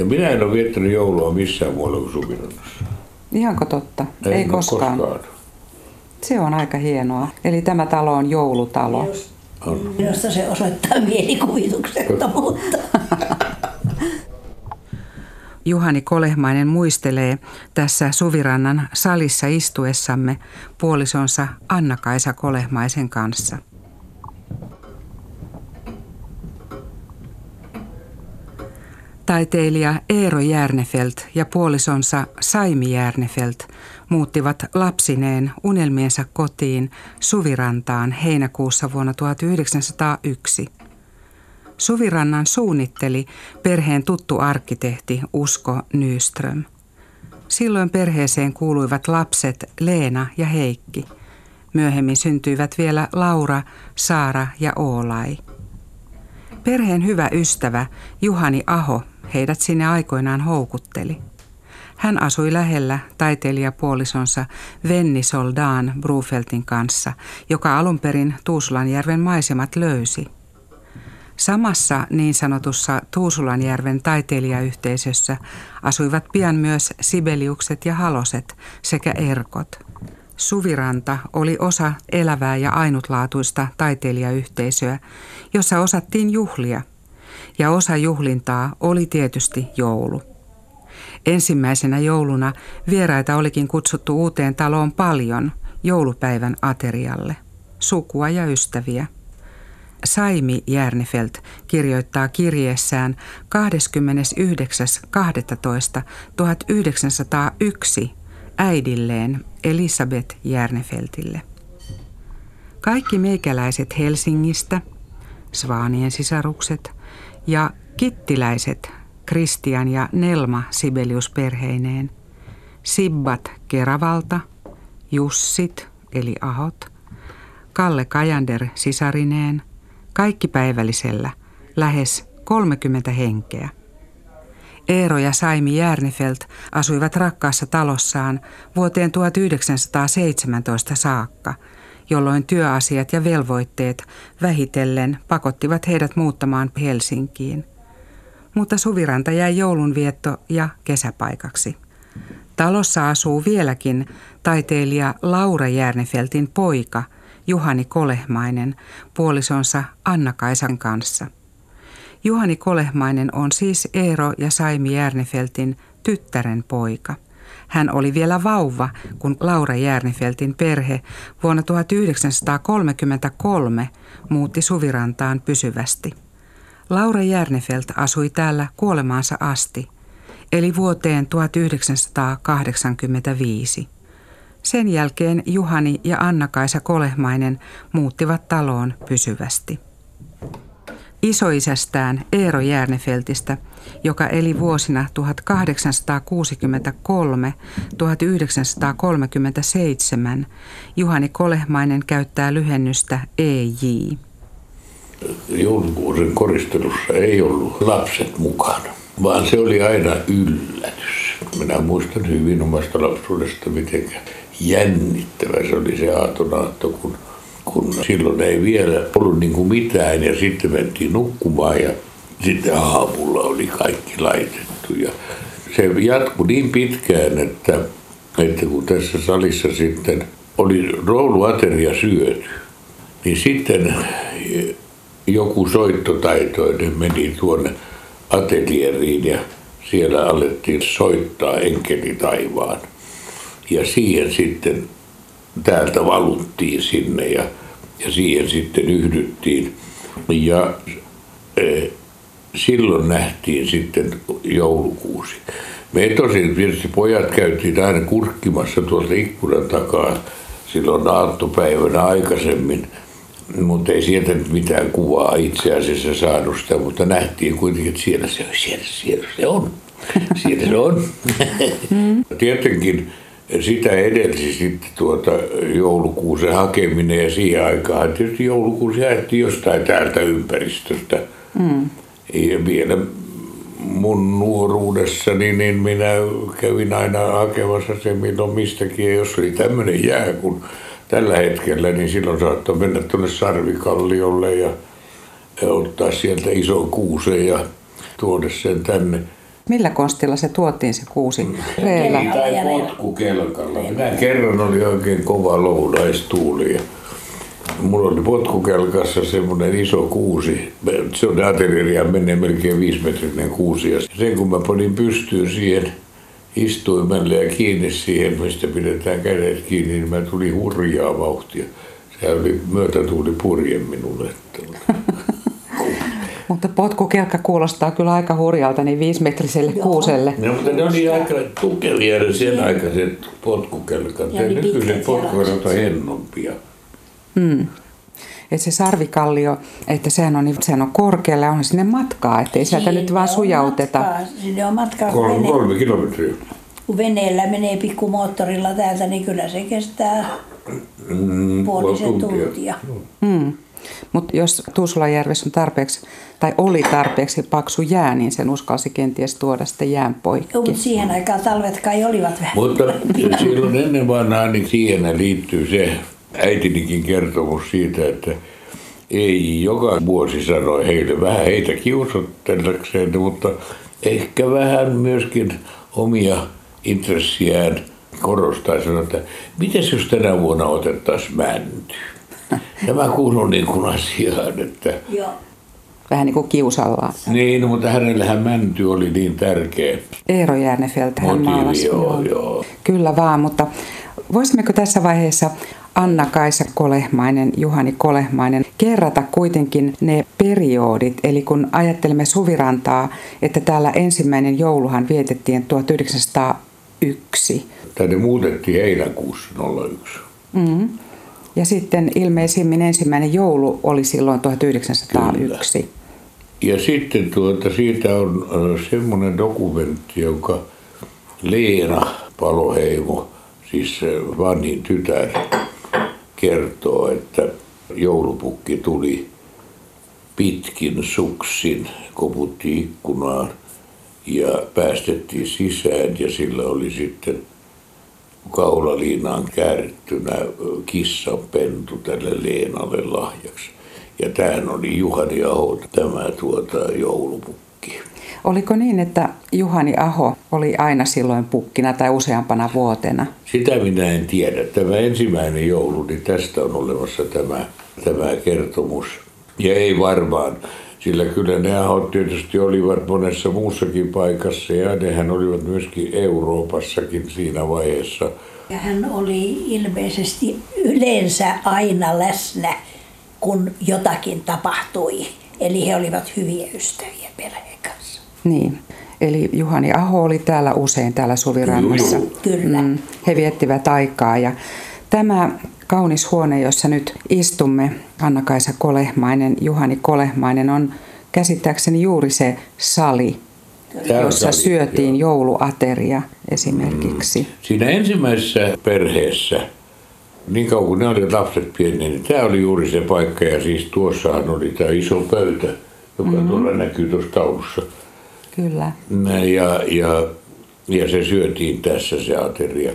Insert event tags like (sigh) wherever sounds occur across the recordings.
Ja minä en ole viettänyt joulua missään muualla kuin Suvirannassa. Ihanko totta? En Ei koskaan. koskaan. Se on aika hienoa. Eli tämä talo on joulutalo. Just. Minusta se osoittaa mielikuvituksettomuutta. (laughs) Juhani Kolehmainen muistelee tässä Suvirannan salissa istuessamme puolisonsa Anna-Kaisa Kolehmaisen kanssa. Taiteilija Eero Järnefelt ja puolisonsa Saimi Järnefelt muuttivat lapsineen unelmiensa kotiin Suvirantaan heinäkuussa vuonna 1901. Suvirannan suunnitteli perheen tuttu arkkitehti Usko Nyström. Silloin perheeseen kuuluivat lapset Leena ja Heikki. Myöhemmin syntyivät vielä Laura, Saara ja Oolai. Perheen hyvä ystävä Juhani Aho heidät sinne aikoinaan houkutteli. Hän asui lähellä taiteilijapuolisonsa Venni Soldaan Brufeltin kanssa, joka alun perin Tuusulanjärven maisemat löysi. Samassa niin sanotussa Tuusulanjärven taiteilijayhteisössä asuivat pian myös Sibeliukset ja Haloset sekä Erkot. Suviranta oli osa elävää ja ainutlaatuista taiteilijayhteisöä, jossa osattiin juhlia. Ja osa juhlintaa oli tietysti joulu. Ensimmäisenä jouluna vieraita olikin kutsuttu uuteen taloon paljon joulupäivän aterialle, sukua ja ystäviä. Saimi Järnefelt kirjoittaa kirjeessään 29.12.1901 äidilleen Elisabeth Järnefeltille. Kaikki meikäläiset Helsingistä, Svaanien sisarukset ja kittiläiset Kristian ja Nelma Sibelius perheineen, Sibbat Keravalta, Jussit eli Ahot, Kalle Kajander sisarineen, kaikki päivällisellä, lähes 30 henkeä. Eero ja Saimi Järnefelt asuivat rakkaassa talossaan vuoteen 1917 saakka, jolloin työasiat ja velvoitteet vähitellen pakottivat heidät muuttamaan Helsinkiin. Mutta Suviranta jäi joulunvietto ja kesäpaikaksi. Talossa asuu vieläkin taiteilija Laura Järnefeltin poika Juhani Kolehmainen puolisonsa Anna-Kaisan kanssa. Juhani Kolehmainen on siis Eero ja Saimi Järnefeltin tyttären poika. Hän oli vielä vauva, kun Laura Järnefeltin perhe vuonna 1933 muutti Suvirantaan pysyvästi. Laura Järnefelt asui täällä kuolemaansa asti, eli vuoteen 1985. Sen jälkeen Juhani ja Anna-Kaisa Kolehmainen muuttivat taloon pysyvästi. Isoisästään Eero Järnefeltistä, joka eli vuosina 1863-1937, Juhani Kolehmainen käyttää lyhennystä EJ. Joulukuusen koristelussa ei ollut lapset mukana, vaan se oli aina yllätys. Minä muistan hyvin omasta lapsuudesta, miten jännittävä se oli se aatonaatto, kun, kun silloin ei vielä ollut niin kuin mitään ja sitten mentiin nukkumaan ja sitten aamulla oli kaikki laitettu. Ja se jatkui niin pitkään, että, että kun tässä salissa sitten oli rouluateria syöty, niin sitten joku soittotaitoinen meni tuonne atelieriin ja siellä alettiin soittaa enkeli taivaan. Ja siihen sitten täältä valuttiin sinne ja, ja siihen sitten yhdyttiin. Ja e, silloin nähtiin sitten joulukuusi. Me tosin tietysti pojat käytiin aina kurkkimassa tuolta ikkunan takaa silloin aattopäivänä aikaisemmin – mutta ei sieltä mitään kuvaa itse asiassa saanut sitä, mutta nähtiin kuitenkin, että siellä se, siellä, siellä se on. Siellä se on. Mm. Tietenkin sitä edelsi sitten tuota joulukuusen hakeminen ja siihen aikaan tietysti joulukuusi haettiin jostain täältä ympäristöstä. Mm. Ja vielä mun nuoruudessani, niin minä kävin aina hakemassa se milloin mistäkin. Ja jos oli tämmöinen jää, kun tällä hetkellä, niin silloin saattoi mennä tuonne Sarvikalliolle ja, ja ottaa sieltä ison kuusen ja tuoda sen tänne. Millä konstilla se tuotiin se kuusi? Reellä. Tai potkukelkalla. Minä kerran oli oikein kova lounaistuuli. Ja mulla oli potkukelkassa semmoinen iso kuusi. Se on artilleria, menee melkein viisimetrinen kuusi. Ja sen kun mä panin pystyyn siihen istuimelle ja kiinni siihen, mistä pidetään kädet kiinni, niin mä tuli hurjaa vauhtia. Se oli myötätuuli purje minulle. (laughs) Mutta potkukelkka kuulostaa kyllä aika hurjalta, niin viisimetriselle Joo. kuuselle. No, mutta ne oli aika tukevia sen aikaiset potkukelkat. Ja nykyiset potkukelkat on hennompia. Mm. Että se sarvikallio, että sehän on, sehän on korkealla ja on sinne matkaa, ettei sieltä nyt vaan sujauteta. Matkaa. Sinne on matkaa. Kolme, vene, kolme kilometriä. Kun veneellä menee pikkumoottorilla täältä, niin kyllä se kestää mm, puolisen tuntia. Mm. Mutta jos Tuusulajärvessä on tarpeeksi, tai oli tarpeeksi paksu jää, niin sen uskalsi kenties tuoda sitten jään poikki. Joo, mutta siihen aikaan talvet kai olivat vähän. Mutta (laughs) silloin ennen vanhaa niin siihen liittyy se äitinikin kertomus siitä, että ei joka vuosi sanoi heille vähän heitä kiusottelakseen, mutta ehkä vähän myöskin omia intressiään korostaa sanoa, että miten jos tänä vuonna otettaisiin mänty? (laughs) Tämä kuuluu niin kuin asiaan, että... Joo. Vähän niin kuin kiusallaan. Niin, mutta hänellähän mänty oli niin tärkeä. Eero Järnefelt hän maalasi. Joo, joo. Kyllä vaan, mutta voisimmeko tässä vaiheessa Anna-Kaisa Kolehmainen, Juhani Kolehmainen, kerrata kuitenkin ne periodit, eli kun ajattelemme Suvirantaa, että täällä ensimmäinen jouluhan vietettiin 1901. Tänne muutettiin heinäkuussa 01. Mm-hmm. Ja sitten ilmeisimmin ensimmäinen joulu oli silloin 1901. Kyllä. Ja sitten tuota, siitä on semmoinen dokumentti, jonka Leena Paloheimo, siis vanhin tytär, kertoo, että joulupukki tuli pitkin suksin, koputti ikkunaan ja päästettiin sisään ja sillä oli sitten kaulaliinaan käärittynä kissan pentu tälle Leenalle lahjaksi. Ja tämähän oli Juhani Aho, tämä tuota joulupukki. Oliko niin, että Juhani Aho oli aina silloin pukkina tai useampana vuotena? Sitä minä en tiedä. Tämä ensimmäinen joulu, niin tästä on olemassa tämä, tämä kertomus. Ja ei varmaan, sillä kyllä ne ahot tietysti olivat monessa muussakin paikassa ja nehän olivat myöskin Euroopassakin siinä vaiheessa. Ja hän oli ilmeisesti yleensä aina läsnä, kun jotakin tapahtui. Eli he olivat hyviä ystäviä perheen kanssa. Niin. Eli Juhani Aho oli täällä usein täällä Suvirannassa. Kyllä. Mm, he viettivät aikaa ja tämä kaunis huone, jossa nyt istumme, Anna-Kaisa Kolehmainen, Juhani Kolehmainen, on käsittääkseni juuri se sali, Täällä jossa sali, syötiin joo. jouluateria esimerkiksi. Mm. Siinä ensimmäisessä perheessä, niin kauan kuin ne olivat lapset pieniä, niin tämä oli juuri se paikka. Ja siis tuossahan oli tämä iso pöytä, joka mm-hmm. tuolla näkyy tuossa taulussa. Kyllä. Ja, ja, ja se syötiin tässä se ateria.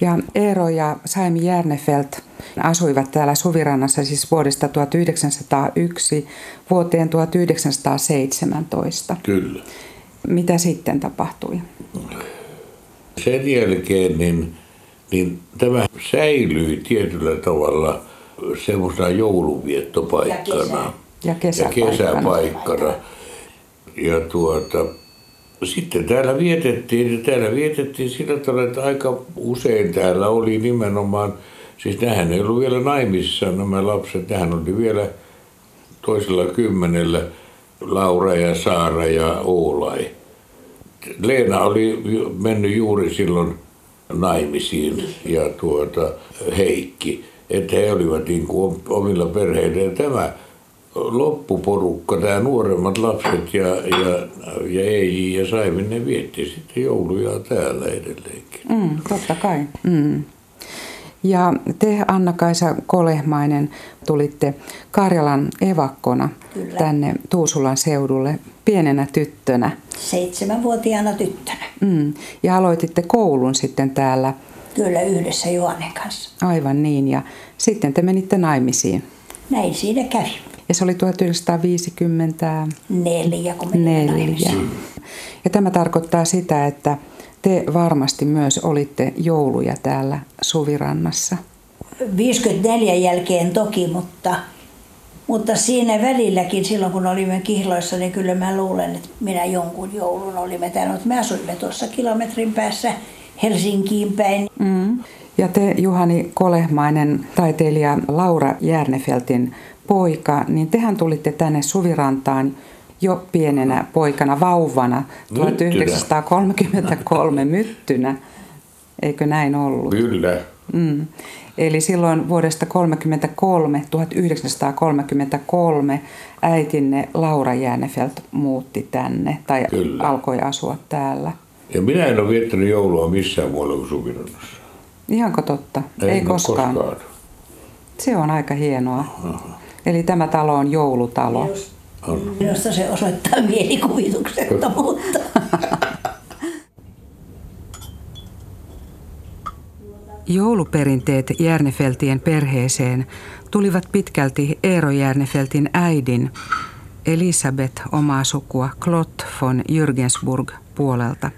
Ja Eero ja Saimi Järnefelt asuivat täällä Suvirannassa siis vuodesta 1901 vuoteen 1917. Kyllä. Mitä sitten tapahtui? Sen jälkeen niin, niin tämä säilyi tietyllä tavalla semmoisena jouluviettopaikkana. Ja, kesä. ja kesäpaikkana. Ja kesäpaikkana. Ja tuota, sitten täällä vietettiin, täällä vietettiin sillä tavalla, että aika usein täällä oli nimenomaan, siis nähän ei ollut vielä naimisissa nämä lapset, tähän oli vielä toisella kymmenellä Laura ja Saara ja Oulai. Leena oli mennyt juuri silloin naimisiin ja tuota Heikki, että he olivat niin kuin omilla perheillä. Ja tämä loppuporukka, tämä nuoremmat lapset ja, ja, ja EJ ja Saimin, ne vietti sitten jouluja täällä edelleenkin. Mm, totta kai. Mm. Ja te, Anna-Kaisa Kolehmainen, tulitte Karjalan evakkona Kyllä. tänne Tuusulan seudulle pienenä tyttönä. Seitsemänvuotiaana tyttönä. Mm. Ja aloititte koulun sitten täällä. Kyllä, yhdessä Juhanen kanssa. Aivan niin, ja sitten te menitte naimisiin. Näin siinä kävi. Ja se oli 1954, kun naimisiin. Ja tämä tarkoittaa sitä, että te varmasti myös olitte jouluja täällä Suvirannassa. 54 jälkeen toki, mutta, mutta siinä välilläkin silloin kun olimme kihloissa, niin kyllä mä luulen, että minä jonkun joulun olimme täällä. Mutta me asuimme tuossa kilometrin päässä Helsinkiin päin. Mm. Ja te Juhani Kolehmainen, taiteilija Laura Järnefeltin poika, niin tehän tulitte tänne Suvirantaan jo pienenä poikana, vauvana, myttynä. 1933 myttynä. Eikö näin ollut? Kyllä. Mm. Eli silloin vuodesta 1933, 1933 äitinne Laura Jäänefelt muutti tänne tai Kyllä. alkoi asua täällä. Ja minä en ole viettänyt joulua missään muualla kuin Suvirannassa. Ihanko totta? Ei, Ei koskaan. koskaan. Se on aika hienoa. Aha. Eli tämä talo on joulutalo. Just. Minusta se osoittaa mielikuvituksettomuutta. (laughs) Jouluperinteet Järnefeltien perheeseen tulivat pitkälti Eero Järnefeltin äidin, Elisabeth omaa sukua Klot von Jürgensburg puolelta.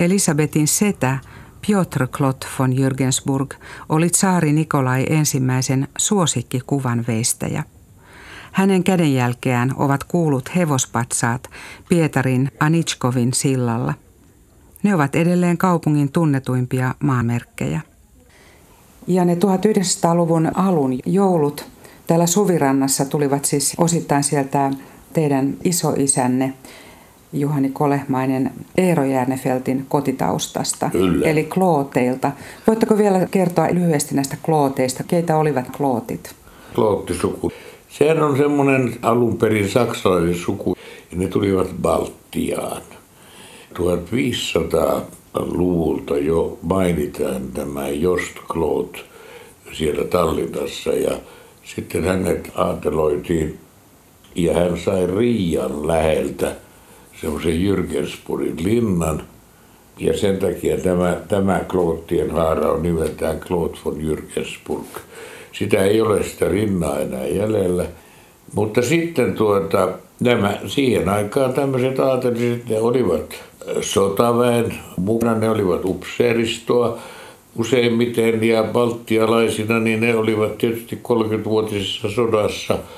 Elisabetin setä Piotr Klot von Jürgensburg oli tsaari Nikolai ensimmäisen suosikkikuvanveistäjä. Hänen kädenjälkeään ovat kuulut hevospatsaat Pietarin Anichkovin sillalla. Ne ovat edelleen kaupungin tunnetuimpia maamerkkejä. Ja ne 1900-luvun alun joulut täällä Suvirannassa tulivat siis osittain sieltä teidän isoisänne Juhani Kolehmainen Eero Järnefeltin kotitaustasta, Kyllä. eli klooteilta. Voitteko vielä kertoa lyhyesti näistä klooteista? Keitä olivat klootit? Klootisuku. Sehän on semmoinen alun perin saksalainen suku, ja ne tulivat Baltiaan. 1500-luvulta jo mainitaan tämä Jost Kloot siellä Tallinnassa, ja sitten hänet aateloitiin, ja hän sai Riian läheltä – semmoisen Jyrkenspurin linnan. Ja sen takia tämä, tämä Kloottien haara on nimeltään Kloot von Jyrkensburg. Sitä ei ole sitä rinnaa enää jäljellä. Mutta sitten tuota, nämä, siihen aikaan tämmöiset aateliset, ne olivat sotaväen mukana, ne olivat upseeristoa useimmiten ja baltialaisina, niin ne olivat tietysti 30-vuotisessa sodassa –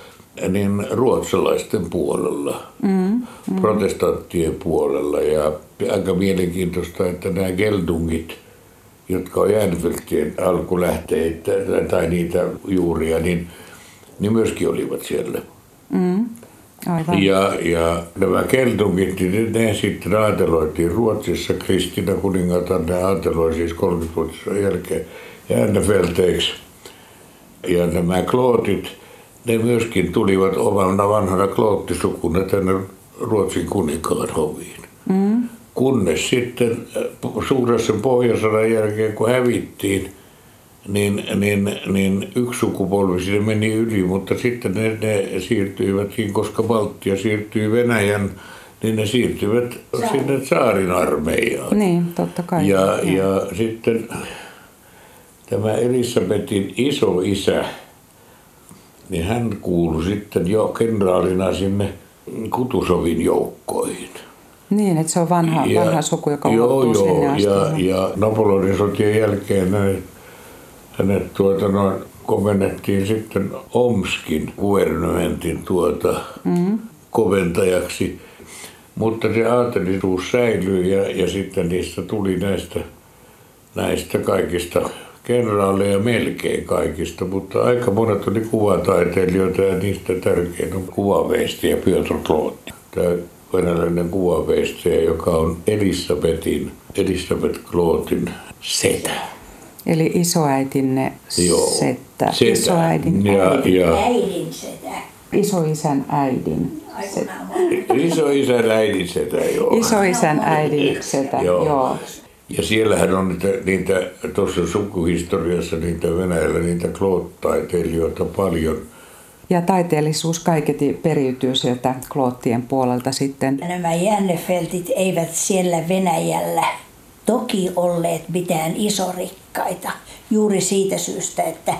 niin ruotsalaisten puolella, mm, mm. protestanttien puolella. Ja aika mielenkiintoista, että nämä geldungit, jotka on Järnfeltien alkulähteitä tai niitä juuria, niin, niin myöskin olivat siellä. Mm. Aivan. Ja, ja nämä keltungit, niin ne sitten aateloitiin Ruotsissa. Kristina kuningatar ne aateloi siis 30 vuotta jälkeen Järnefelteiksi. Ja nämä klootit – ne myöskin tulivat omana vanhana kloottisukuna tänne Ruotsin kuninkaan hoviin. Mm. Kunnes sitten äh, suuressa pohjoisodan jälkeen, kun hävittiin, niin, niin, niin yksi sukupolvi sinne meni yli, mutta sitten ne, ne siirtyivätkin, koska Baltia siirtyi Venäjän, niin ne siirtyivät Saari. sinne saarin armeijaan. Niin, totta kai. Ja, ja. ja sitten tämä Elisabetin iso-isä, niin hän kuului sitten jo kenraalina sinne Kutusovin joukkoihin. Niin, että se on vanha, ja, vanha suku, joka joo, joo, sinne asti. Ja, ja Napoleonin sotien jälkeen hänet, hänet tuota, noin, komennettiin sitten Omskin guvernementin tuota, mm-hmm. koventajaksi. Mutta se aatelisuus säilyi ja, ja sitten niistä tuli näistä, näistä kaikista kenraaleja melkein kaikista, mutta aika monet oli kuvataiteilijoita ja niistä tärkein on kuvaveistiä Piotr Klootti. Tämä venäläinen kuvaveistiä, joka on Elisabetin, Elisabeth Klootin setä. Eli isoäitinne Joo, setä. setä. Isoäidin ja, äidin. Ja, äidin setä. Isoisän äidin setä. Isoisän äidin setä, joo. Isoisän äidin setä, joo. joo. Ja siellähän on niitä, niitä tuossa sukuhistoriassa niitä Venäjällä niitä kloottaiteilijoita paljon. Ja taiteellisuus kaiketi periytyy sieltä kloottien puolelta sitten. Nämä jännefeltit eivät siellä Venäjällä toki olleet mitään isorikkaita juuri siitä syystä, että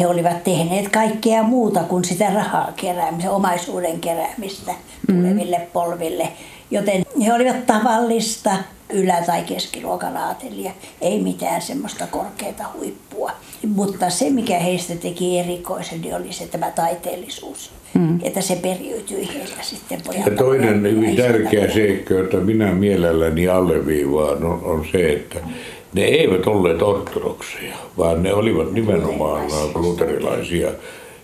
he olivat tehneet kaikkea muuta kuin sitä rahaa keräämistä, omaisuuden keräämistä tuleville mm. polville Joten he olivat tavallista ylä- tai keskiluokan aatelia, ei mitään semmoista korkeata huippua. Mutta se, mikä heistä teki erikoisen, niin oli se tämä taiteellisuus. Mm. Että se periytyi heillä sitten pojalta. Ja toinen hyvin tärkeä seikka, jota minä mielelläni alleviivaan, on, on se, että ne eivät olleet ortodokseja, vaan ne olivat nimenomaan luterilaisia.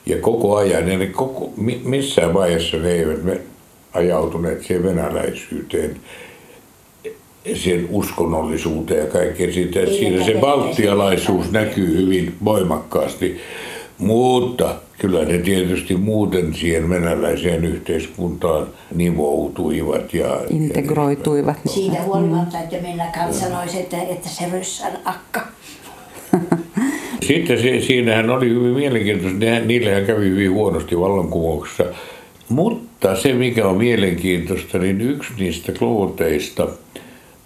Ja koko ajan, ja ne koko, missään vaiheessa ne eivät ajautuneet siihen venäläisyyteen, sen uskonnollisuuteen ja kaikkeen. Siitä, siinä se valtialaisuus näkyy hyvin voimakkaasti. Mutta kyllä ne tietysti muuten siihen venäläiseen yhteiskuntaan nivoutuivat ja integroituivat. Ja, Siitä huolimatta, että minä sanoisi, että, että se ryssän akka. Sitten se, siinähän oli hyvin mielenkiintoista, niillähän kävi hyvin huonosti vallankumouksessa. Mutta se, mikä on mielenkiintoista, niin yksi niistä klooteista –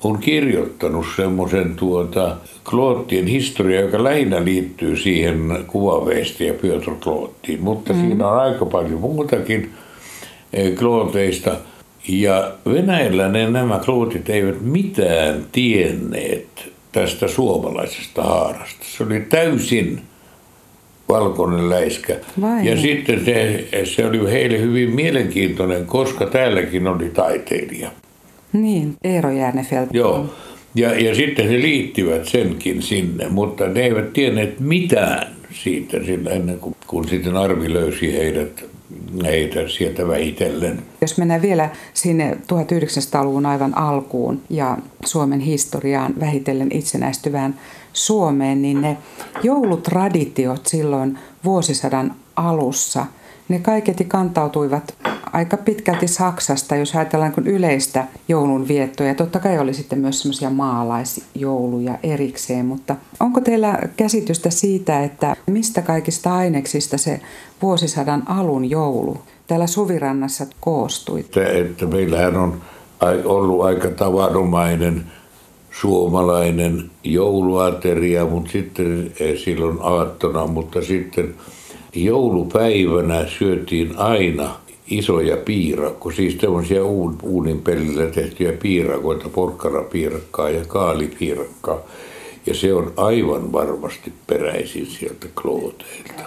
on kirjoittanut semmoisen tuota Kloottien historia, joka lähinnä liittyy siihen kuvaveesti ja Piotr Kloottiin, mutta mm. siinä on aika paljon muutakin eh, Klooteista. Ja Venäjällä ne, nämä klootit eivät mitään tienneet tästä suomalaisesta haarasta. Se oli täysin valkoinen läiskä. Vai. Ja sitten se, se oli heille hyvin mielenkiintoinen, koska täälläkin oli taiteilija. Niin, Eero Jäänefeld. Joo. Ja, ja sitten he liittivät senkin sinne, mutta ne eivät tienneet mitään siitä sillä ennen kuin kun sitten Arvi löysi heidät, heitä sieltä vähitellen. Jos mennään vielä sinne 1900-luvun aivan alkuun ja Suomen historiaan vähitellen itsenäistyvään Suomeen, niin ne joulutraditiot silloin vuosisadan alussa, ne kaiketi kantautuivat aika pitkälti Saksasta, jos ajatellaan niin yleistä joulunviettoa. Ja totta kai oli sitten myös semmoisia maalaisjouluja erikseen, mutta onko teillä käsitystä siitä, että mistä kaikista aineksista se vuosisadan alun joulu täällä Suvirannassa koostui? Että, että meillähän on ollut aika tavanomainen suomalainen jouluateria, mutta sitten eh, silloin aattona, mutta sitten joulupäivänä syötiin aina isoja piirakko, siis tämmöisiä uunin pelillä tehtyjä piirakoita, porkkarapiirakkaa ja kaalipiirakkaa. Ja se on aivan varmasti peräisin sieltä klooteilta.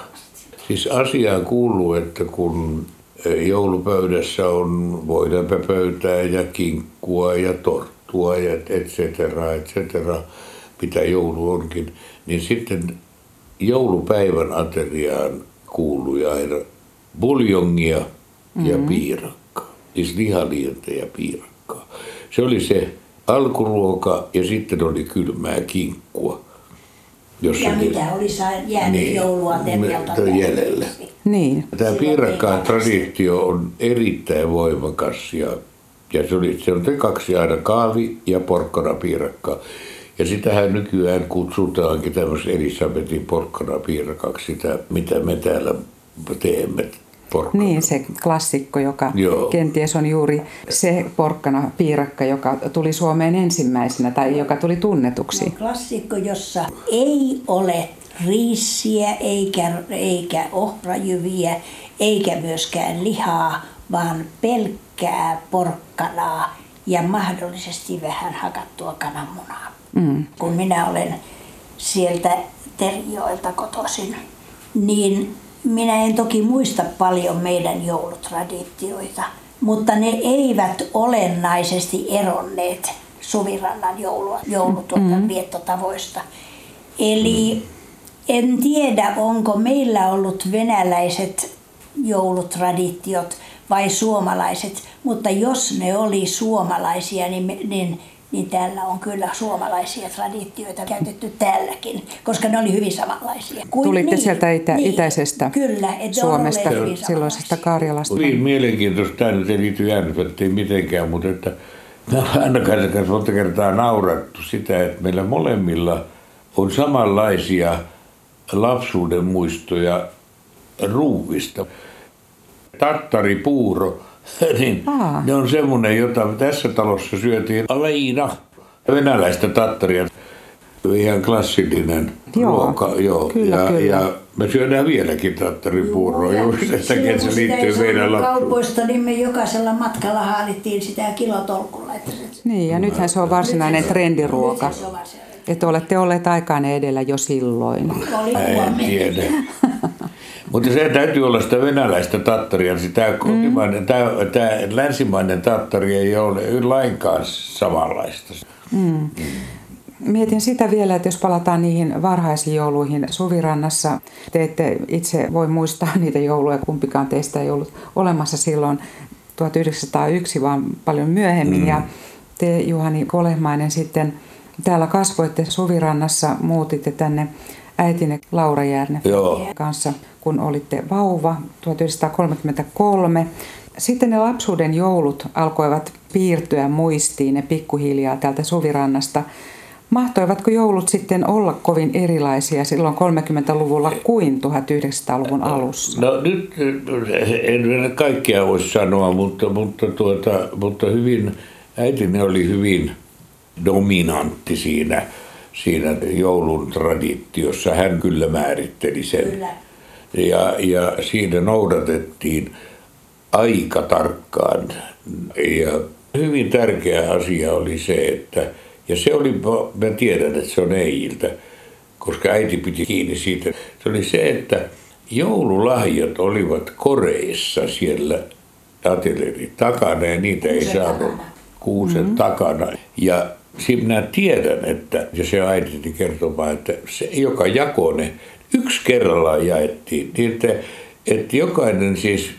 Siis asiaan kuuluu, että kun e, joulupöydässä on voidainpäpöytää ja kinkkua ja torttua ja et cetera, et cetera, mitä joulu onkin, niin sitten joulupäivän ateriaan kuului aina buljongia – ja mm. piirakka. Siis lihalientä ja piirakkaa. Se oli se alkuruoka ja sitten oli kylmää kinkkua. ja mitä oli jäänyt niin, joulua jäljellä. Niin. Tämä piirakkaan traditio on erittäin voimakas ja, ja se, oli, se on kaksi aina kaavi ja porkkana piirakka. Ja sitähän nykyään kutsutaankin tämmöisen Elisabetin porkkana piirakaksi, sitä mitä me täällä teemme porkkana. Niin, se klassikko, joka Joo. kenties on juuri se porkkana piirakka, joka tuli Suomeen ensimmäisenä tai joka tuli tunnetuksi. No, klassikko, jossa ei ole riisiä eikä, eikä ohrajyviä eikä myöskään lihaa, vaan pelkkää porkkanaa ja mahdollisesti vähän hakattua kananmunaa. Mm. Kun minä olen sieltä Terjoilta kotoisin, niin minä en toki muista paljon meidän joulutraditioita, mutta ne eivät olennaisesti eronneet Suvirannan joulua, joulutuota mm-hmm. viettotavoista. Eli en tiedä, onko meillä ollut venäläiset joulutraditiot vai suomalaiset, mutta jos ne oli suomalaisia, niin, niin niin täällä on kyllä suomalaisia traditioita käytetty täälläkin, koska ne oli hyvin samanlaisia. Kuin, Tulitte niin, sieltä itä, niin, itäisestä kyllä, Suomesta, silloisesta Karjalasta. Oli mielenkiintoista, tämä nyt ei liity Järnfeltiin mitenkään, mutta että me ollaan aina kanssa monta kertaa naurattu sitä, että meillä molemmilla on samanlaisia lapsuuden muistoja ruuvista. Tattaripuuro (laughs) niin Aa. ne on semmoinen, jota tässä talossa syötiin aleina venäläistä tattaria. ihan klassillinen Joo, ruoka. Joo. kyllä, ja, kyllä. ja me syödään vieläkin tattaripuuroa, Ja juuri sen takia, silloin, että se sitä ei liittyy meidän saanut lapsuuteen. kaupoista, niin me jokaisella matkalla haalittiin sitä kilotolkulla. Että se, Niin, ja nythän se on varsinainen trendiruoka. Nyt se on varsinainen. Että olette olleet aikaan edellä jo silloin. Oli En tiedä. (laughs) Mutta se täytyy olla sitä venäläistä tattaria. Sitä kotimainen, tämä, tämä länsimainen tattari ei ole lainkaan samanlaista. Mietin sitä vielä, että jos palataan niihin varhaisiin jouluihin Suvirannassa, te ette itse voi muistaa (laughs) niitä jouluja, kumpikaan teistä ei ollut olemassa silloin 1901, vaan paljon myöhemmin. Mm. Ja te, Juhani Kolehmainen, sitten täällä kasvoitte Suvirannassa, muutitte tänne äitinne Laura Järne Joo. kanssa, kun olitte vauva 1933. Sitten ne lapsuuden joulut alkoivat piirtyä muistiin ne pikkuhiljaa täältä Suvirannasta. Mahtoivatko joulut sitten olla kovin erilaisia silloin 30-luvulla kuin 1900-luvun alussa? No nyt en vielä kaikkea voi sanoa, mutta, mutta, tuota, mutta hyvin, äitini oli hyvin dominantti siinä, siinä joulun traditiossa. Hän kyllä määritteli sen. Kyllä. Ja, ja siinä noudatettiin aika tarkkaan. Ja hyvin tärkeä asia oli se, että, ja se oli, mä tiedän, että se on Eijiltä, koska äiti piti kiinni siitä. Se oli se, että joululahjat olivat koreissa siellä atelierin takana ja niitä ei Kuusen saanut takana. kuusen mm-hmm. takana. Ja siinä minä tiedän, että, ja se äitini kertoo että se, joka jakoi ne, yksi kerrallaan jaettiin, niin että, että jokainen siis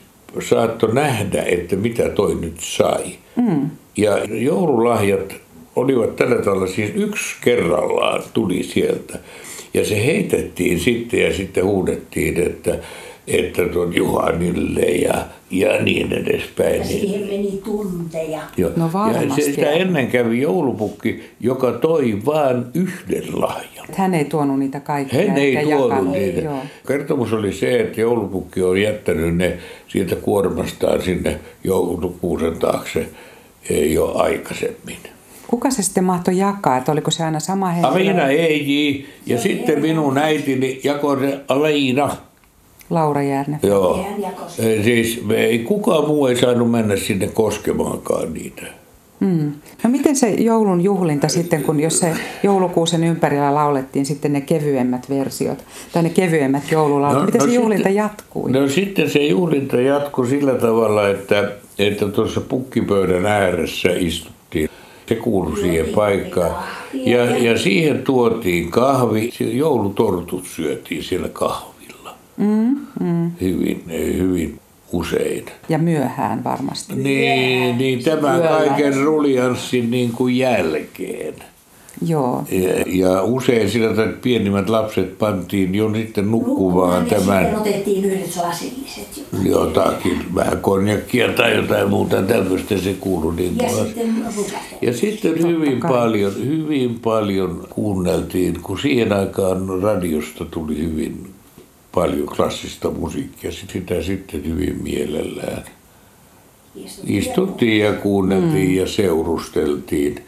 saattoi nähdä, että mitä toi nyt sai. Mm. Ja joululahjat olivat tällä tavalla, siis yksi kerrallaan tuli sieltä. Ja se heitettiin sitten ja sitten huudettiin, että, että tuon Juhanille ja, ja niin edespäin. Ja siihen meni tunteja. Joo. No ja varmasti. se, sitä ennen kävi joulupukki, joka toi vain yhden lahjan. Hän ei tuonut niitä kaikkia. Hän ei eikä tuonut jakanut. niitä. Joo. Kertomus oli se, että joulupukki on jättänyt ne siitä kuormastaan sinne joulukuusen taakse jo aikaisemmin. Kuka se sitten mahtoi jakaa? Että oliko se aina sama henkilö? Amina Eiji ja sitten minun äitini jakoi se Aleina. Laura Järne. Joo. Eh, Siis me ei, kukaan muu ei saanut mennä sinne koskemaankaan niitä. Mm. No miten se joulun juhlinta sitten, kun jos se joulukuusen ympärillä laulettiin sitten ne kevyemmät versiot, tai ne kevyemmät joululaulut, no, miten no se juhlinta sitten- jatkui? No sitten se juhlinta jatkui sillä tavalla, että, että tuossa pukkipöydän ääressä istuttiin. Se kuului siihen paikkaan. Ja, ja siihen tuotiin kahvi. Joulutortut syötiin siellä kahvilla. Mm, mm. Hyvin, hyvin usein. Ja myöhään varmasti. Niin, niin tämän Yöllä. kaiken ruljanssin niin kuin jälkeen. Joo. Ja, ja usein sillä tavalla, että pienimmät lapset pantiin jo sitten nukkumaan ja tämän sitten otettiin yhdet lasilliset. jo. jotakin, vähän konjakkia tai jotain muuta tämmöistä se kuului niin Ja kuin sitten ja sitten hyvin kai. paljon, hyvin paljon kuunneltiin, kun siihen aikaan radiosta tuli hyvin paljon klassista musiikkia, sitä sitten hyvin mielellään. Istuttiin ja kuunneltiin mm. ja seurusteltiin.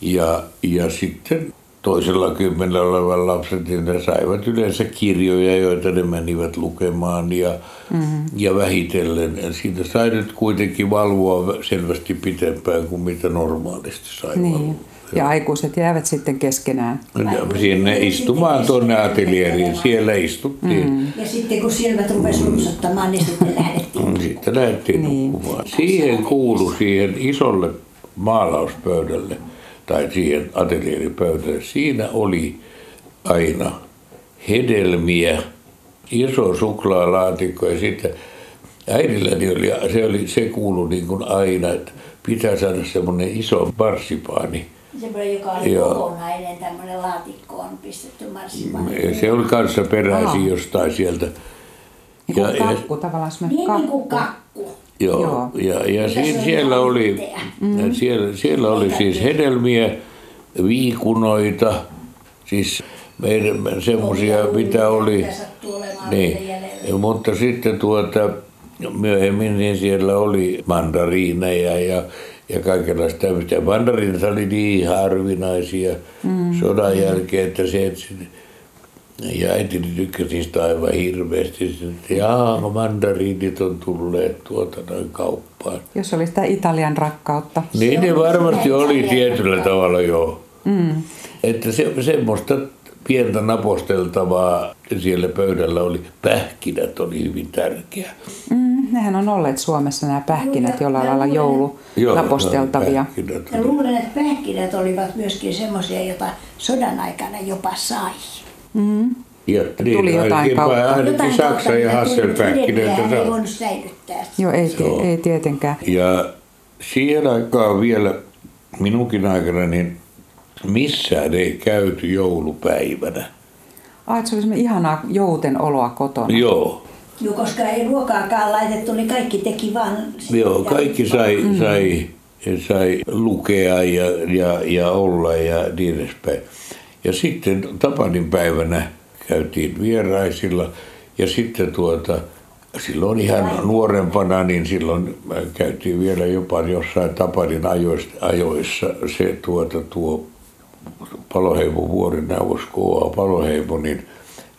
Ja, ja sitten toisella kymmenellä olevan lapset, niin ne saivat yleensä kirjoja, joita ne menivät lukemaan ja, mm-hmm. ja vähitellen. Siitä sai nyt kuitenkin valvoa selvästi pitempään kuin mitä normaalisti sai Niin. valvoa. Ja aikuiset jäävät sitten keskenään. Ja sinne istumaan tuonne atelieriin, siellä istuttiin. Mm. Ja sitten kun silmät rupesi rupsattamaan, niin sitten lähdettiin. Sitten lähdettiin Niin. nukkumaan. Siihen kuului siihen isolle maalauspöydälle tai siihen atelieripöydälle. Siinä oli aina hedelmiä, iso suklaalaatikko ja sitten äidilläni oli, se, oli, se kuului niin kuin aina, että pitää saada semmoinen iso marsipaani. Semmoinen, joka oli Joo. kokonainen, tämmöinen laatikko on pistetty marssipaani. Ja Se oli kanssa peräisin Aa. jostain sieltä. Niin kuin Ja- ja- kakku, tavallaan semmoinen Niin, niin kuin kakku. kakku. Joo, Joo. ja, ja oli siellä oli, mm. siellä, siellä oli siis hedelmiä, viikunoita, siis meidän semmoisia, mitä oli, niin, mutta sitten tuota, myöhemmin niin siellä oli mandariineja ja, ja kaikenlaista tämmöistä. Mandarinit oli niin harvinaisia mm. sodan jälkeen, että se, että ja äitini tykkäsi niistä aivan hirveästi. Että jaa, mandariinit on tulleet tuota noin kauppaan. Jos oli sitä Italian rakkautta. Niin ne varmasti oli tietyllä tavalla jo. Mm. Että se, semmoista pientä naposteltavaa siellä pöydällä oli. Pähkinät oli hyvin tärkeä. Mm, nehän on olleet Suomessa nämä pähkinät jollain lailla joulu naposteltavia. Ja luulen, että pähkinät olivat myöskin semmoisia, joita sodan aikana jopa sai. Mm. Ja niin, tuli jotain kautta. Ainakin Saksa ja Hasselpähkinöitä. ei voinut säilyttää. Joo, ei, ei tietenkään. Ja siihen aikaan vielä minunkin aikana, niin missään ei käyty joulupäivänä. Ai, se oli ihanaa jouten oloa kotona. Joo. Joo, koska ei ruokaakaan laitettu, niin kaikki teki vaan... Joo, kaikki sai, mm. sai, sai lukea ja, ja, ja olla ja niin edespäin. Ja sitten Tapanin päivänä käytiin vieraisilla ja sitten tuota, silloin ihan nuorempana, niin silloin käytiin vielä jopa jossain Tapanin ajoissa, ajoissa se tuota, tuo Paloheimo vuorineuvos K.A. Paloheimo, niin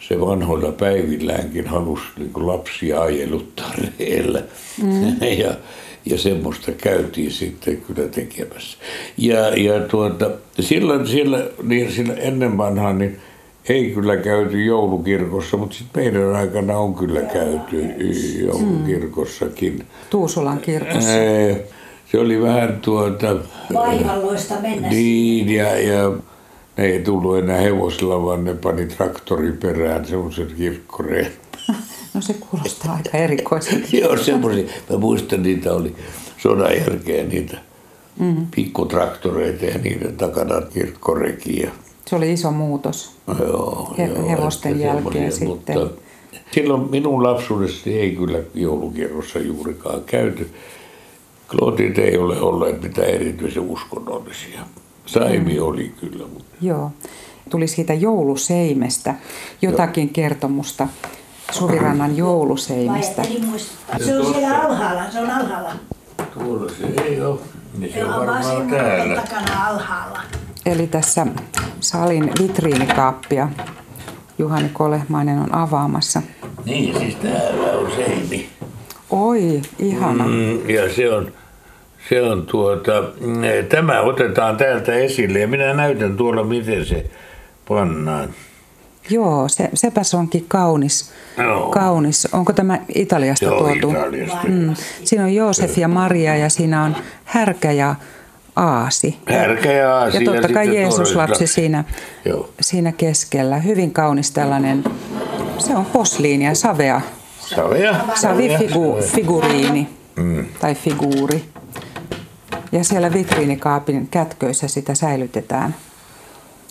se vanhoilla päivilläänkin halusi niin lapsia ajeluttaa reellä. Mm. (laughs) ja, ja semmoista käytiin sitten kyllä tekemässä. Ja, ja tuota, silloin, siellä, niin sillä ennen vanhaa, niin ei kyllä käyty joulukirkossa, mutta sitten meidän aikana on kyllä käyty joulukirkossakin. Mm. Tuusulan kirkossa. Se oli vähän tuota... Vaivalloista mennä. Niin, ja, ja ne ei tullut enää hevosilla, vaan ne pani traktori perään semmoisen kirkkoreen. No se kuulostaa aika erikoiselta. (laughs) Joo, semmoisia. Mä muistan, niitä oli sodan jälkeen niitä mm. pikkutraktoreita ja niiden takana kirkkorekiä. Se oli iso muutos joo, He, joo, hevosten jälkeen sitten. Mutta silloin minun lapsuudessani ei kyllä joulukierrossa juurikaan käyty. Klotit ei ole olleet mitään erityisen uskonnollisia. Saimi oli kyllä. Mutta... Joo. Tuli siitä jouluseimestä jotakin Joo. kertomusta. Suvirannan jouluseimestä. Se on siellä alhaalla, se on alhaalla. Tuolla se ei ole. Niin se on varmaan täällä. takana alhaalla. Eli tässä salin vitriinikaappia Juhani Kolehmainen on avaamassa. Niin, siis täällä on seini. Oi, ihana. Mm, ja se on, se on tuota, tämä otetaan täältä esille ja minä näytän tuolla, miten se pannaan. Joo, se, sepä se onkin kaunis. Joo. kaunis. Onko tämä Italiasta Joo, tuotu? Italiasta. Mm. Siinä on Joosef ja Maria ja siinä on härkä ja aasi. Härkä ja aasi. Ja totta ja kai Jeesus lapsi siinä, Joo. siinä keskellä. Hyvin kaunis tällainen, se on posliinia, savea. Savea. Savifiguriini Mm. tai figuuri. Ja siellä vitriinikaapin kätköissä sitä säilytetään.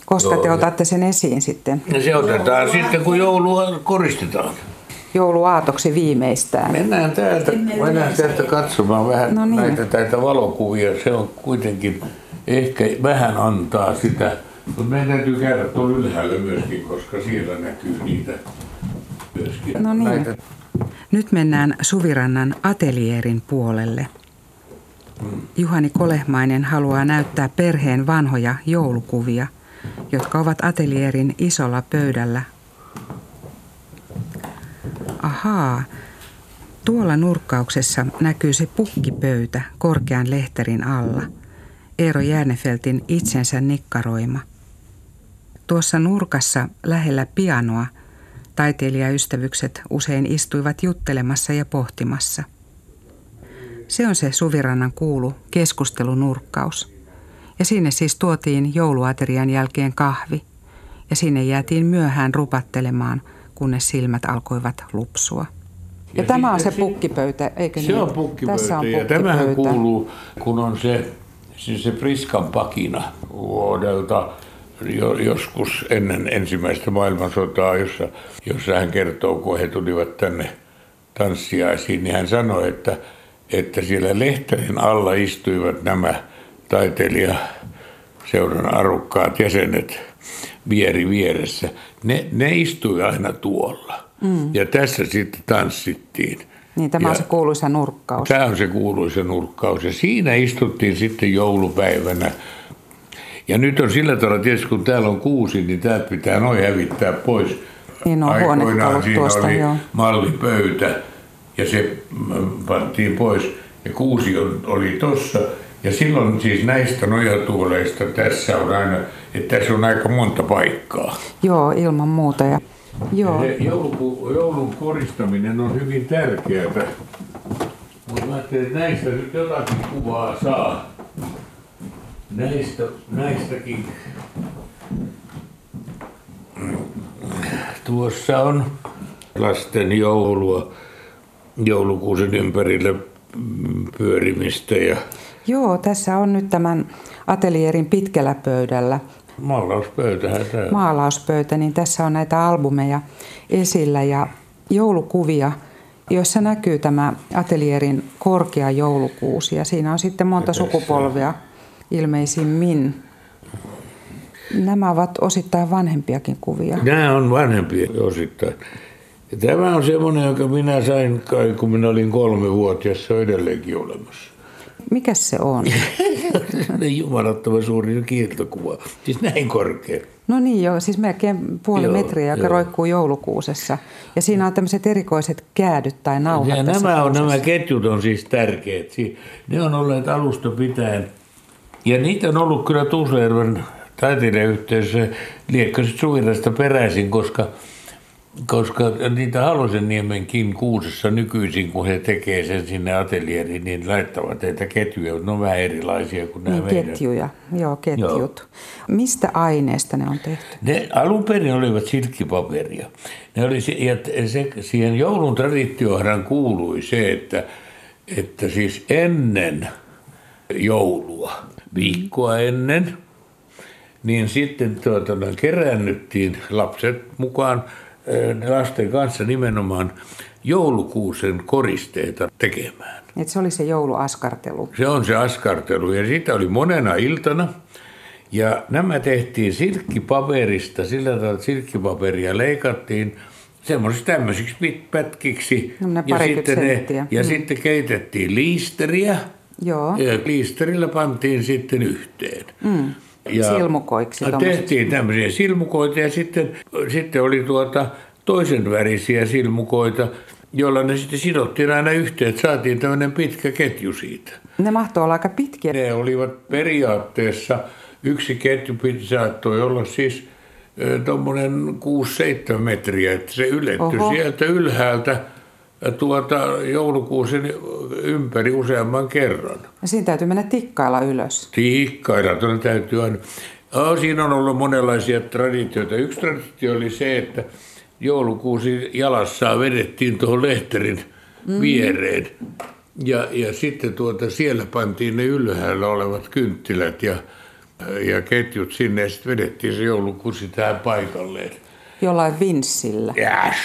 Koska Joo, te otatte sen esiin sitten Ja se otetaan sitten, kun joulua koristetaan. jouluaatoksi viimeistään. Mennään täältä, mennään täältä katsomaan vähän No niin. näitä, näitä valokuvia. Se on kuitenkin ehkä vähän antaa sitä. Mutta meidän täytyy käydä tuolla ylhäällä myöskin, koska siellä näkyy niitä myöskin. No niin. Näitä, Nyt mennään Suvirannan atelierin puolelle. Juhani Kolehmainen haluaa näyttää perheen vanhoja joulukuvia, jotka ovat atelierin isolla pöydällä. Ahaa, tuolla nurkkauksessa näkyy se pukkipöytä korkean lehterin alla. Eero Järnefeltin itsensä nikkaroima. Tuossa nurkassa lähellä pianoa taiteilijaystävykset usein istuivat juttelemassa ja pohtimassa. Se on se Suvirannan kuulu keskustelunurkkaus. Ja sinne siis tuotiin jouluaterian jälkeen kahvi. Ja sinne jäätiin myöhään rupattelemaan, kunnes silmät alkoivat lupsua. Ja, Ja tämä on se pukkipöytä, eikö se niin? on pukkipöytä Tässä on ja tämähän pukkipöytä. kuuluu, kun on se, siis se Priskan pakina vuodelta jo, joskus ennen ensimmäistä maailmansotaa, jossa, jossa hän kertoo, kun he tulivat tänne tanssiaisiin, niin hän sanoi, että, että siellä lehterin alla istuivat nämä taiteilijaseuran arukkaat jäsenet vieri vieressä. Ne, ne istui aina tuolla. Mm. Ja tässä sitten tanssittiin. Niin, tämä Ja- on se kuuluisa nurkkaus. Tämä on se kuuluisa nurkkaus. Ja siinä istuttiin sitten joulupäivänä. Ja nyt on sillä tavalla, tietysti kun täällä on kuusi, niin täältä pitää noin hävittää pois. Niin on Aikoinaan siinä tuosta, oli joo. mallipöytä ja se mm, pantiin pois. Ja kuusi oli tossa. Ja silloin siis näistä nojatuoleista tässä on aina, että tässä on aika monta paikkaa. Joo, ilman muuta. Ja, joo. Se jouluku, joulun koristaminen on hyvin tärkeää. Mutta mä ajattelin, että näistä nyt jotakin kuvaa saa. Näistä, näistäkin. Tuossa on lasten joulua, joulukuusen ympärillä pyörimistä ja Joo, tässä on nyt tämän atelierin pitkällä pöydällä maalauspöytähän tämä. maalauspöytä, niin tässä on näitä albumeja esillä ja joulukuvia, joissa näkyy tämä atelierin korkea joulukuusi ja siinä on sitten monta tässä- sukupolvea ilmeisimmin. Nämä ovat osittain vanhempiakin kuvia. Nämä on vanhempia osittain. Ja tämä on semmoinen, jonka minä sain kai, kun minä olin kolme vuotias, se on edelleenkin olemassa. Mikäs se on? (laughs) Jumalattoman suuri kiiltokuva. Siis näin korkea. No niin joo, siis melkein puoli Joo, metriä, joka joo. roikkuu joulukuusessa. Ja siinä on tämmöiset erikoiset käädyt tai nauhat Ja nämä, on, nämä ketjut on siis tärkeät. Si- Ne on olleet alusta pitäen. Ja niitä on ollut kyllä Tuusjärven taiteilijayhteisössä Liekkaset Suvirasta peräisin, koska, koska niitä Halosenniemenkin kuusessa nykyisin, kun he tekee sen sinne atelieriin, niin laittavat näitä ketjuja. Ne on vähän erilaisia kuin nämä Niin, meidän. ketjuja, joo ketjut. Mistä aineesta ne on tehty? Ne alun perin olivat silkkipaperia. Ne oli, ja se, siihen joulun traditiohan kuului se, että, että siis ennen joulua, viikkoa ennen, niin sitten tuota, keräännyttiin lapset mukaan lasten kanssa nimenomaan joulukuusen koristeita tekemään. Et se oli se jouluaskartelu. Se on se askartelu ja sitä oli monena iltana. Ja nämä tehtiin silkkipaperista, sillä tavalla, että silkkipaperia leikattiin semmoisiksi tämmöisiksi pätkiksi. Semmoinen ja sitten, ne, ja Mm. sitten keitettiin liisteriä. Joo. Ja liisterillä pantiin sitten yhteen. Mm. Silmukoiksi Ja tommoset. tehtiin tämmöisiä silmukoita ja sitten, sitten oli tuota toisen värisiä silmukoita, joilla ne sitten sidottiin aina yhteen, että saatiin tämmöinen pitkä ketju siitä. Ne mahtoi olla aika pitkiä. Ne olivat periaatteessa, yksi ketju piti saattoi olla siis tuommoinen 6-7 metriä, että se ylettyi Oho. sieltä ylhäältä tuota joulukuusen ympäri useamman kerran. Ja siinä täytyy mennä tikkailla ylös. Tiikkailla tuonne täytyy aina. Oh, siinä on ollut monenlaisia traditioita. Yksi traditio oli se, että joulukuusi jalassaan vedettiin tuohon lehterin mm. viereen. Ja, ja sitten tuota, siellä pantiin ne ylhäällä olevat kynttilät ja, ja ketjut sinne ja sitten vedettiin se joulukuusi tähän paikalleen. Jollain vinssillä. Jäs,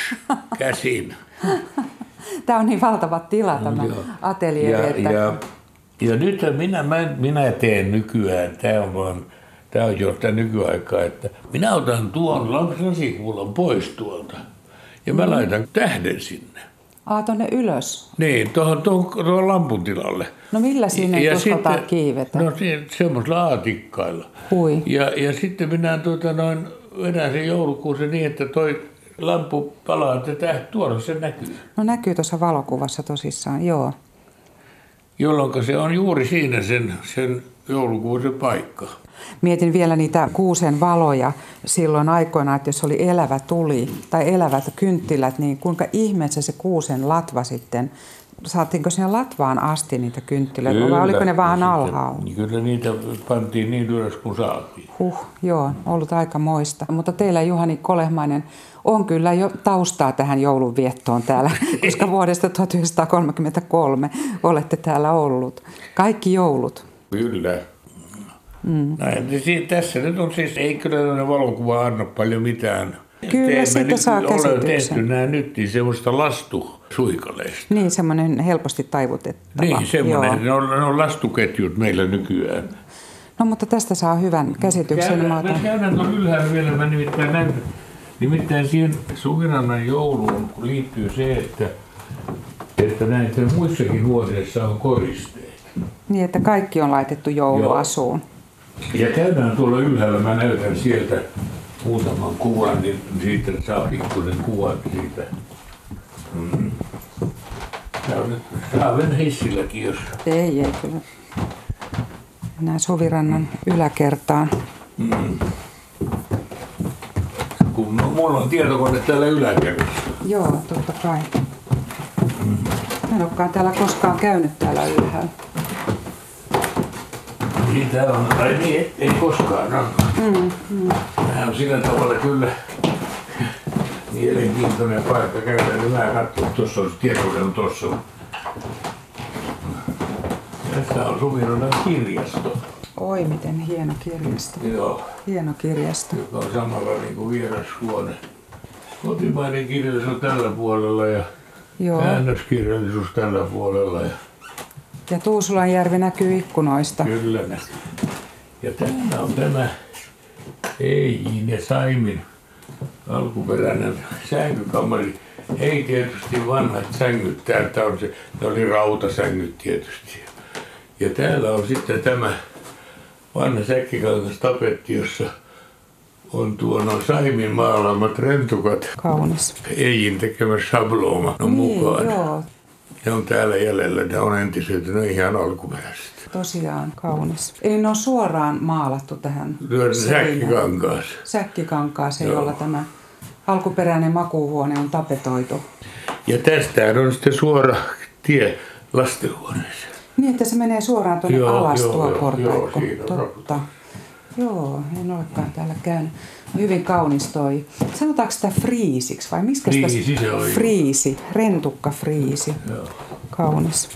käsin. (laughs) (laughs) Tämä on niin valtava tila tämä Joo. atelieri, Ja, että ja, ja nyt minä, mä, minä teen nykyään, tämä on, vaan, tämä on jo sitä nykyaikaa, että minä otan tuon lasikuulan pois tuolta ja Mm. mä laitan tähden sinne. Aa, tonne ylös. Niin, tuohon, tuohon, tuohon lampun tilalle. No millä sinne Ja sitten- kiivetä? No se, semmoisella aatikkailla. Hui. Ja, ja sitten minä tuota, noin, vedän sen joulukuusen niin, että toi lampu palaa, että täh, tuolla se näkyy. No näkyy tuossa valokuvassa tosissaan, joo. Jolloin se on juuri siinä sen, sen joulukuusen paikka. Mietin vielä niitä kuusen valoja silloin aikoina, että jos oli elävä tuli tai elävät kynttilät, niin kuinka ihmeessä se kuusen latva sitten, saatiinko sinne latvaan asti niitä kynttilöitä vai oliko ne vaan alhaalla? Kyllä niitä pantiin niin ylös kuin saatiin. Huh, joo, ollut aika moista. Mutta teillä Juhani Kolehmainen on kyllä jo taustaa tähän joulunviettoon täällä, (laughs) koska vuodesta 1933 olette täällä ollut. Kaikki joulut. Kyllä. Mm. Näin, niin siinä, tässä nyt on siis, ei kyllä valokuva anna paljon mitään. Kyllä, Teemme siitä nyt, saa Olen käsityksen. tehty nämä nyt niin semmoista lastusuikaleista. Niin, semmoinen helposti taivutettava. Niin, semmoinen. Joo. Ne on, ne on lastuketjut meillä nykyään. No mutta tästä saa hyvän käsityksen. Mä Käydään, otan- mä käydään tuon ylhäällä vielä, mä nimittäin näytän. Nimittäin siihen Suvirannan jouluun liittyy se, että että näitä muissakin huoneissa on koristeet. Niin, että kaikki on laitettu jouluasuun. Ja käydään tuolla ylhäällä, mä näytän sieltä muutaman kuvan, niin siitä saa pikkusen kuvan siitä. Mm. Tää on nyt, mennä hissilläkin, jos... Ei, ei kyllä. Mennään Suvirannan yläkertaan. Kun no, mulla on tietokone täällä yläkerrassa. Joo, totta kai. Mä en olekaan täällä koskaan käynyt täällä ylhäällä. Niin täällä on, tai niin, et- ei koskaan ole. Mm, mm. Tämä on sillä tavalla kyllä mielenkiintoinen paikka käydä. Niin mä katson, tuossa on tietokone on tuossa. Tässä on Suvirannan kirjasto. Oi, miten hieno kirjasto. Joo. Hieno kirjasto. joka on samalla niin kuin vierashuone. Kotimainen kirjallisuus on tällä puolella ja Joo. käännöskirjallisuus tällä puolella. Ja Ja Tuusulanjärvi näkyy ikkunoista. kyllä ne. Ja täällä on tämä Eijin ja Saimin alkuperäinen sänkykammari. Ei tietysti vanhat sängyt, täältä on se, ne oli rautasängyt tietysti. Ja täällä on sitten tämä vanha säkkikangas tapetti, jossa on tuo no Saimin maalaamat rentukat. Kaunis. Eijin tekemä sablooma on Niin, mukaan. joo, Ne on täällä jäljellä, ne on entiset, ne on ihan alkuperäiset. tosiaan kaunis. Eli ne on suoraan maalattu tähän säkkikankaas. säkkikankaaseen, Joo. jolla tämä alkuperäinen makuuhuone on tapetoitu. Ja tästä on sitten suora tie lastenhuoneeseen. Niin, että se menee suoraan tuonne Joo, alas joo, tuo joo, portaikko. joo, Totta. Joo, en olekaan täällä käynyt. Hyvin kaunis toi. Sanotaanko sitä friisiksi vai miksi Friisi se joo. Friisi, rentukka friisi. Joo. Kaunis.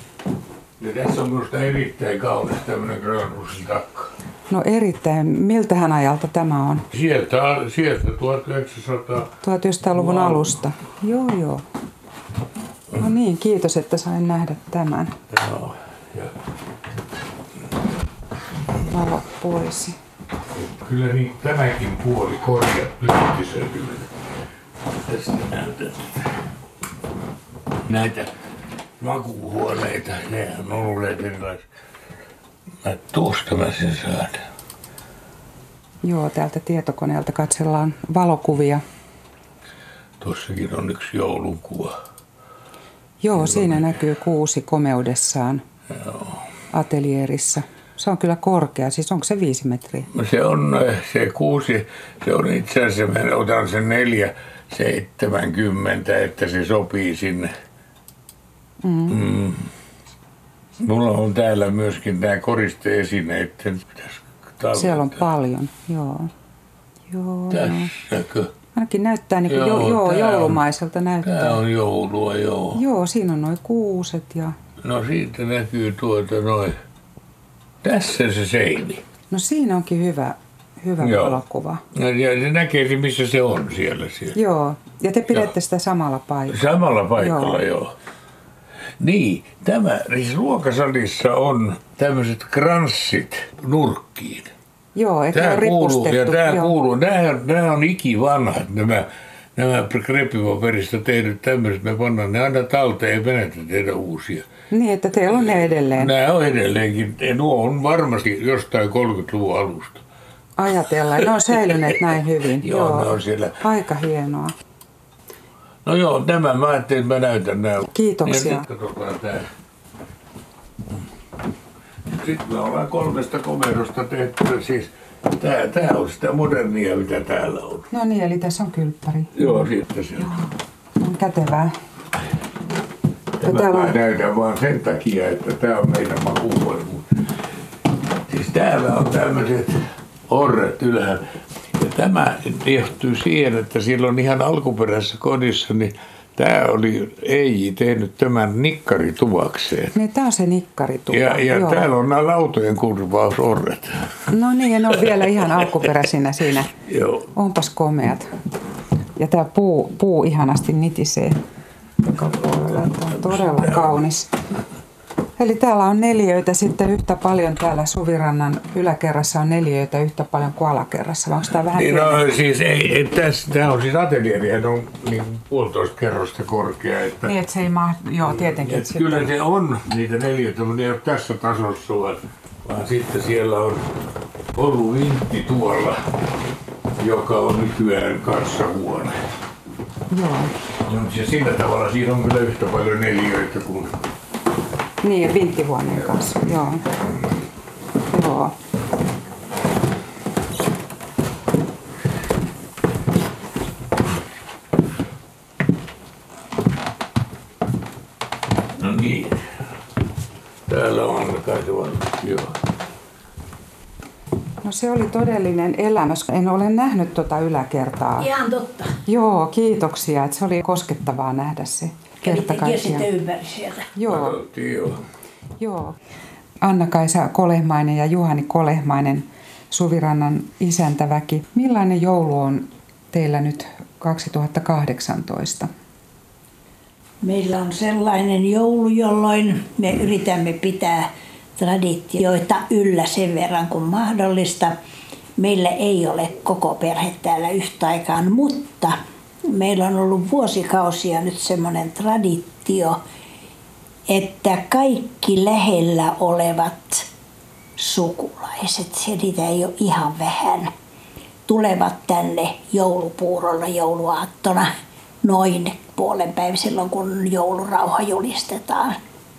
Ja tässä on minusta erittäin kaunis tämmöinen Granhusin takka. No erittäin. Miltähän ajalta tämä on? Sieltä, sieltä 1900. 1900-luvun Wow. alusta. Joo, joo. No niin, kiitos, että sain nähdä tämän. Joo. Ja Valot pois. kyllä niin, tämäkin puoli korjattu lyhtisöidyllä. Tästä näytän näitä makuuhuoneita. Ne on olleet erilaisia. Mä tuosta mä sen saan. Joo, täältä tietokoneelta katsellaan valokuvia. Tuossakin on yksi joulunkuva. Joo, siinä näkyy kuusi komeudessaan ateljeerissa. Se on kyllä korkea, siis onko se viisi metriä? Se on eh, se kuusi, se on itse asiassa, mä otan sen neljä, 70, että se sopii sinne. Mm. Mulla on täällä myöskin nämä koristeesineet. pitäisi. Siellä on paljon, joo. Joo, no. Tässäkö? Ainakin näyttää niin kuin, joo, Joo, joo, joulumaiselta näyttää. Tämä on joulua, joo. Joo, siinä on noin kuuset ja... No siitä näkyy tuota noin. Tässä se seini. No siinä onkin hyvä, hyvä Joo. valokuva. Ja ja se näkee se, missä se on siellä. siellä. Joo, ja te pidätte Joo. sitä samalla paikalla. Samalla paikalla, Joo. joo. Niin, tämä, siis ruokasalissa on tämmöiset kranssit nurkkiin. Joo, että Tämä on kuuluu, ja tämä joo. kuuluu, nämä, nämä on ikivanhat, nämä, nämä krepipaperista tehdyt tämmöiset, me pannaan ne aina talteen ja menetä tehdä uusia. Niin, että teillä on ne edelleen. Nämä on edelleenkin, nuo on varmasti jostain 30-luvun alusta. Ajatellaan, ne on säilyneet näin hyvin. (laughs) Joo, ne on siellä. Aika hienoa. No joo, tämä mä ajattelin, että mä näytän nämä. Kiitoksia. Ja nyt katsotaan tää. Sitten me ollaan kolmesta komerosta tehty, siis tää, tää on sitä modernia, mitä täällä on. No niin, eli tässä on kylppäri. Joo, sitten se on. On kätevää. Tämä täällä on- mä näytän vaan sen takia, että tää on meidän makuuhuone. Siis täällä on tämmöiset orret ylhäällä. Ja tämä johtuu siihen, että silloin ihan alkuperäisessä kodissa, niin tämä oli Eiji tehnyt tämän nikkarituvakseen. Niin, tämä on se nikkaritupa. Ja, ja Joo. täällä on nämä lautojen kurvausorret. No niin, ne on vielä ihan (laughs) alkuperäisinä siinä. Joo. Onpas komeat. Ja tämä puu, puu ihanasti nitisee joka puolella. Tämä on todella kaunis. Eli täällä on neljöitä sitten yhtä paljon täällä Suvirannan yläkerrassa on neljöitä yhtä paljon kuin alakerrassa. Onko tämä vähän Niin pienempi? no, siis ei, ei tässä, tämä on siis atelieri, on niin puolitoista kerrosta korkea. Että, Niin, että se ei maa, joo tietenkin. että kyllä se on niitä neljöitä, mutta ne ei ole tässä tasossa, vaan, vaan sitten siellä on ollut vintti tuolla, joka on nykyään kassahuone. Joo. No, ja sillä tavalla siinä on kyllä yhtä paljon neljöitä kuin Niin, vinttihuoneen kanssa, joo. Joo. No niin. Täällä on kai joo. No se oli todellinen elämys. En ole nähnyt tuota yläkertaa. Ihan totta. Joo, kiitoksia. Että se oli koskettavaa nähdä se kerta kaikkiaan. ympäri sieltä. Joo. joo. Anna-Kaisa Kolehmainen ja Juhani Kolehmainen, Suvirannan isäntäväki. Millainen joulu on teillä nyt 2018? Meillä on sellainen joulu, jolloin me yritämme pitää traditioita yllä sen verran kuin mahdollista. Meillä ei ole koko perhe täällä yhtä aikaan, mutta meillä on ollut vuosikausia nyt semmoinen traditio, että kaikki lähellä olevat sukulaiset, se niitä ei ole ihan vähän, tulevat tänne joulupuurolla jouluaattona noin puolen päivä silloin, kun joulurauha julistetaan.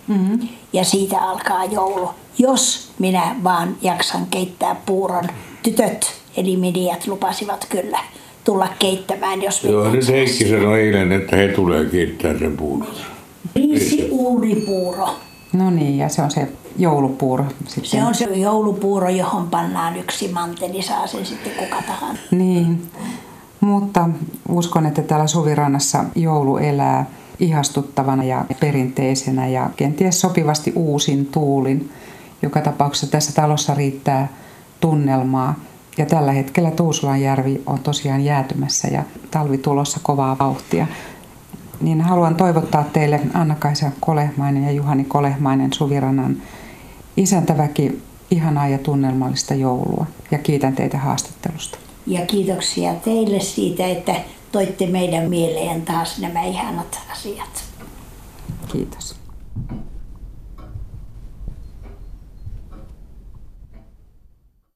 Mm-hmm. Ja siitä alkaa joulu. Jos minä vaan jaksan keittää puuron, tytöt eli miniat lupasivat kyllä tulla keittämään, jos Joo, nyt Heikki sanoi eilen, että he tulee kiittää sen puuron. Riisi uuripuuro. No niin, ja se on se joulupuuro sitten. Se on se joulupuuro, johon pannaan yksi manteli, saa sen sitten kuka tahansa. Niin, mutta uskon, että täällä Suvirannassa joulu elää ihastuttavana ja perinteisenä ja kenties sopivasti uusin tuulin. Joka tapauksessa tässä talossa riittää tunnelmaa. Ja tällä hetkellä Tuusulanjärvi on tosiaan jäätymässä ja talvi tulossa kovaa vauhtia. Niin haluan toivottaa teille Anna-Kaisa Kolehmainen ja Juhani Kolehmainen Suvirannan isäntäväki ihanaa ja tunnelmallista joulua. Ja kiitän teitä haastattelusta. Ja kiitoksia teille siitä, että toitte meidän mieleen taas nämä ihanat asiat. Kiitos.